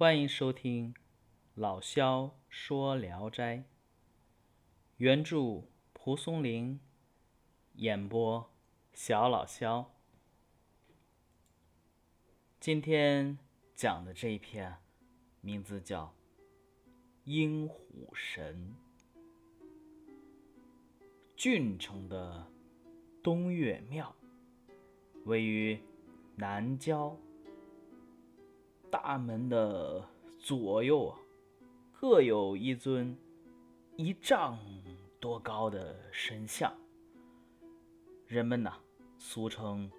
欢迎收听老萧说《聊斋》，原著蒲松龄，演播小老萧。今天讲的这一篇，名字叫《鹰虎神》。郡城的东岳庙位于南郊。大门的左右啊各有一尊一丈多高的神像，人们呐俗称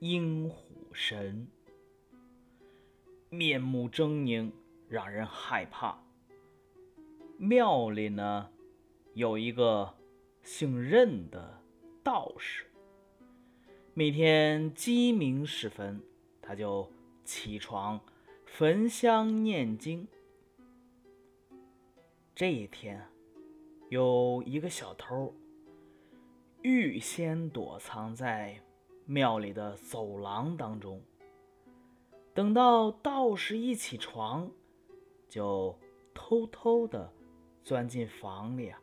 阴虎神，面目狰狞，让人害怕。庙里呢有一个姓任的道士，每天鸡鸣时分，他就起床。焚香念经。这一天，有一个小偷预先躲藏在庙里的走廊当中，等到道士一起床，就偷偷的钻进房里啊，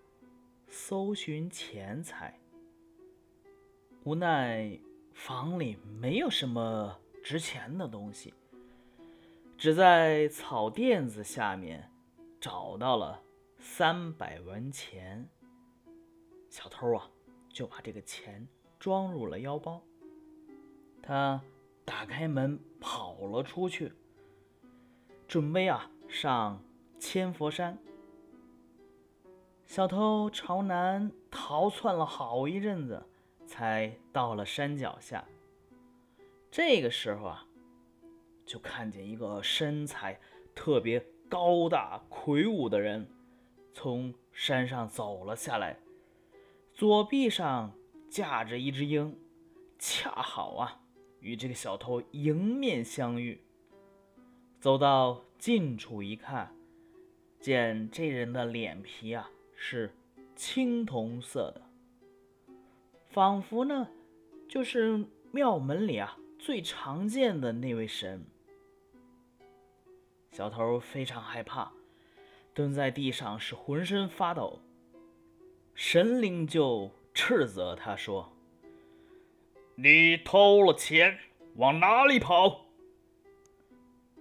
搜寻钱财。无奈房里没有什么值钱的东西。只在草垫子下面找到了三百文钱，小偷啊就把这个钱装入了腰包。他打开门跑了出去，准备啊上千佛山。小偷朝南逃窜了好一阵子，才到了山脚下。这个时候啊。就看见一个身材特别高大魁梧的人从山上走了下来，左臂上架着一只鹰，恰好啊与这个小偷迎面相遇。走到近处一看，见这人的脸皮啊是青铜色的，仿佛呢就是庙门里啊最常见的那位神。小偷非常害怕，蹲在地上是浑身发抖。神灵就斥责他说：“你偷了钱，往哪里跑？”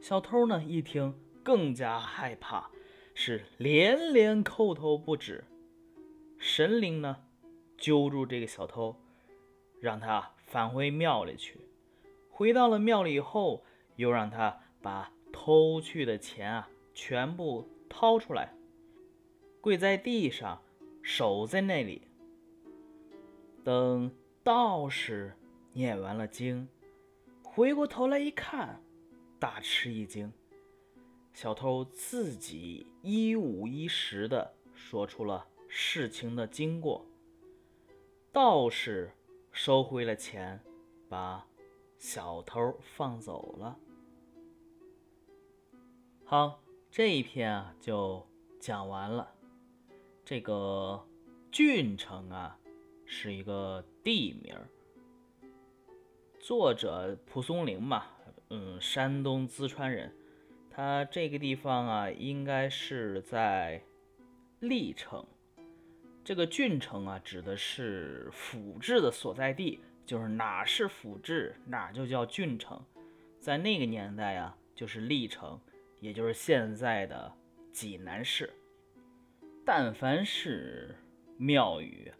小偷呢一听更加害怕，是连连叩头不止。神灵呢揪住这个小偷，让他返回庙里去。回到了庙里以后，又让他把。偷去的钱啊，全部掏出来，跪在地上，守在那里。等道士念完了经，回过头来一看，大吃一惊。小偷自己一五一十的说出了事情的经过。道士收回了钱，把小偷放走了。好，这一篇啊就讲完了。这个郡城啊是一个地名，作者蒲松龄嘛，嗯，山东淄川人。他这个地方啊应该是在历城。这个郡城啊指的是府治的所在地，就是哪是府治，哪就叫郡城。在那个年代啊，就是历城。也就是现在的济南市，但凡是庙宇，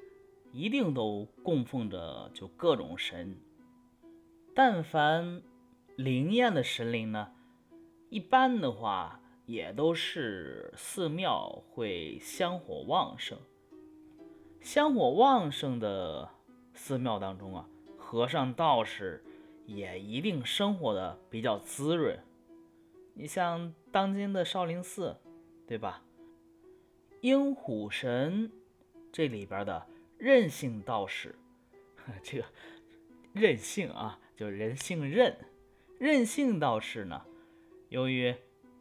一定都供奉着就各种神。但凡灵验的神灵呢，一般的话也都是寺庙会香火旺盛。香火旺盛的寺庙当中啊，和尚道士也一定生活的比较滋润。你像当今的少林寺，对吧？鹰虎神这里边的任性道士，这个任性啊，就人姓任。任性道士呢，由于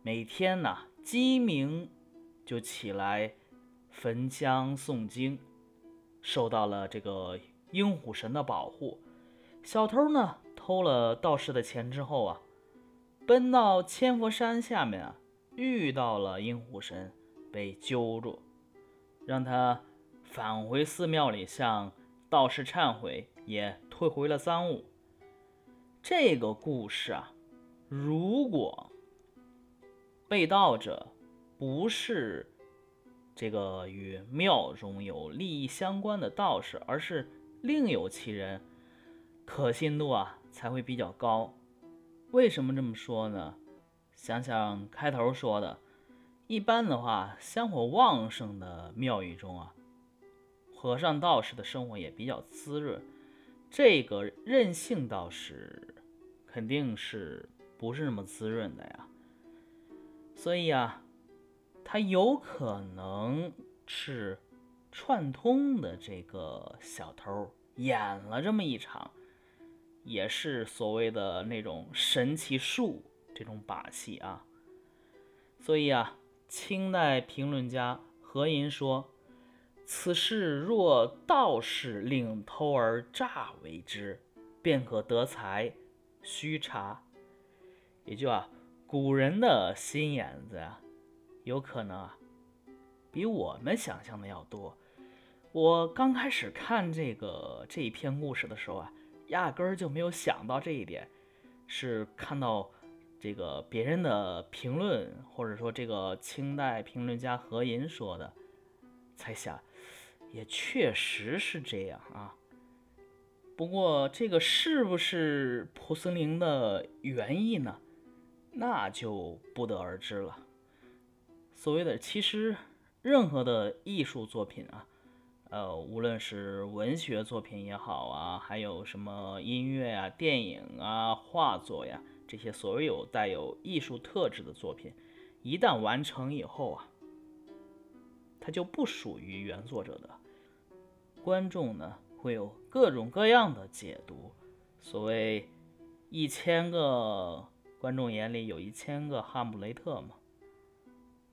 每天呢鸡鸣就起来焚香诵经，受到了这个鹰虎神的保护。小偷呢偷了道士的钱之后啊。奔到千佛山下面啊，遇到了阴虎神，被揪住，让他返回寺庙里向道士忏悔，也退回了赃物。这个故事啊，如果被盗者不是这个与庙中有利益相关的道士，而是另有其人，可信度啊才会比较高。为什么这么说呢？想想开头说的，一般的话，香火旺盛的庙宇中啊，和尚道士的生活也比较滋润。这个任性道士肯定是不是那么滋润的呀？所以啊，他有可能是串通的这个小偷演了这么一场，也是所谓的那种神奇术这种把戏啊。所以啊，清代评论家何寅说。此事若道士领偷而诈为之，便可得财。虚查，也就啊，古人的心眼子呀，有可能啊，比我们想象的要多。我刚开始看这个这一篇故事的时候啊，压根儿就没有想到这一点，是看到这个别人的评论，或者说这个清代评论家何寅说的，才想。也确实是这样啊，不过这个是不是蒲松龄的原意呢？那就不得而知了。所谓的，其实任何的艺术作品啊，呃，无论是文学作品也好啊，还有什么音乐啊、电影啊、画作呀，这些所有带有艺术特质的作品，一旦完成以后啊。它就不属于原作者的，观众呢会有各种各样的解读。所谓一千个观众眼里有一千个哈姆雷特嘛。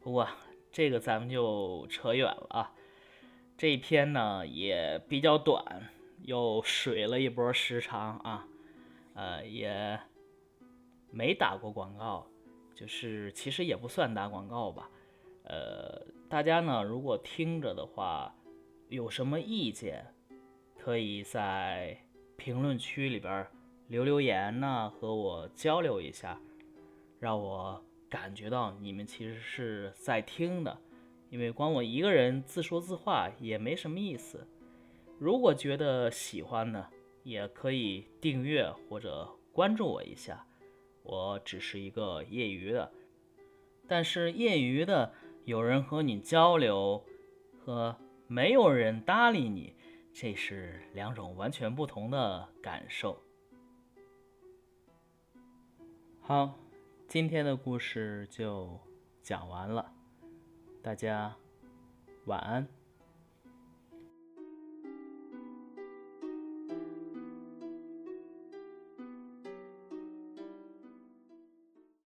不过这个咱们就扯远了啊。这一篇呢也比较短，又水了一波时长啊，呃也没打过广告，就是其实也不算打广告吧。呃，大家呢，如果听着的话，有什么意见，可以在评论区里边留留言呢，和我交流一下，让我感觉到你们其实是在听的。因为光我一个人自说自话也没什么意思。如果觉得喜欢呢，也可以订阅或者关注我一下。我只是一个业余的，但是业余的。有人和你交流，和没有人搭理你，这是两种完全不同的感受。好，今天的故事就讲完了，大家晚安。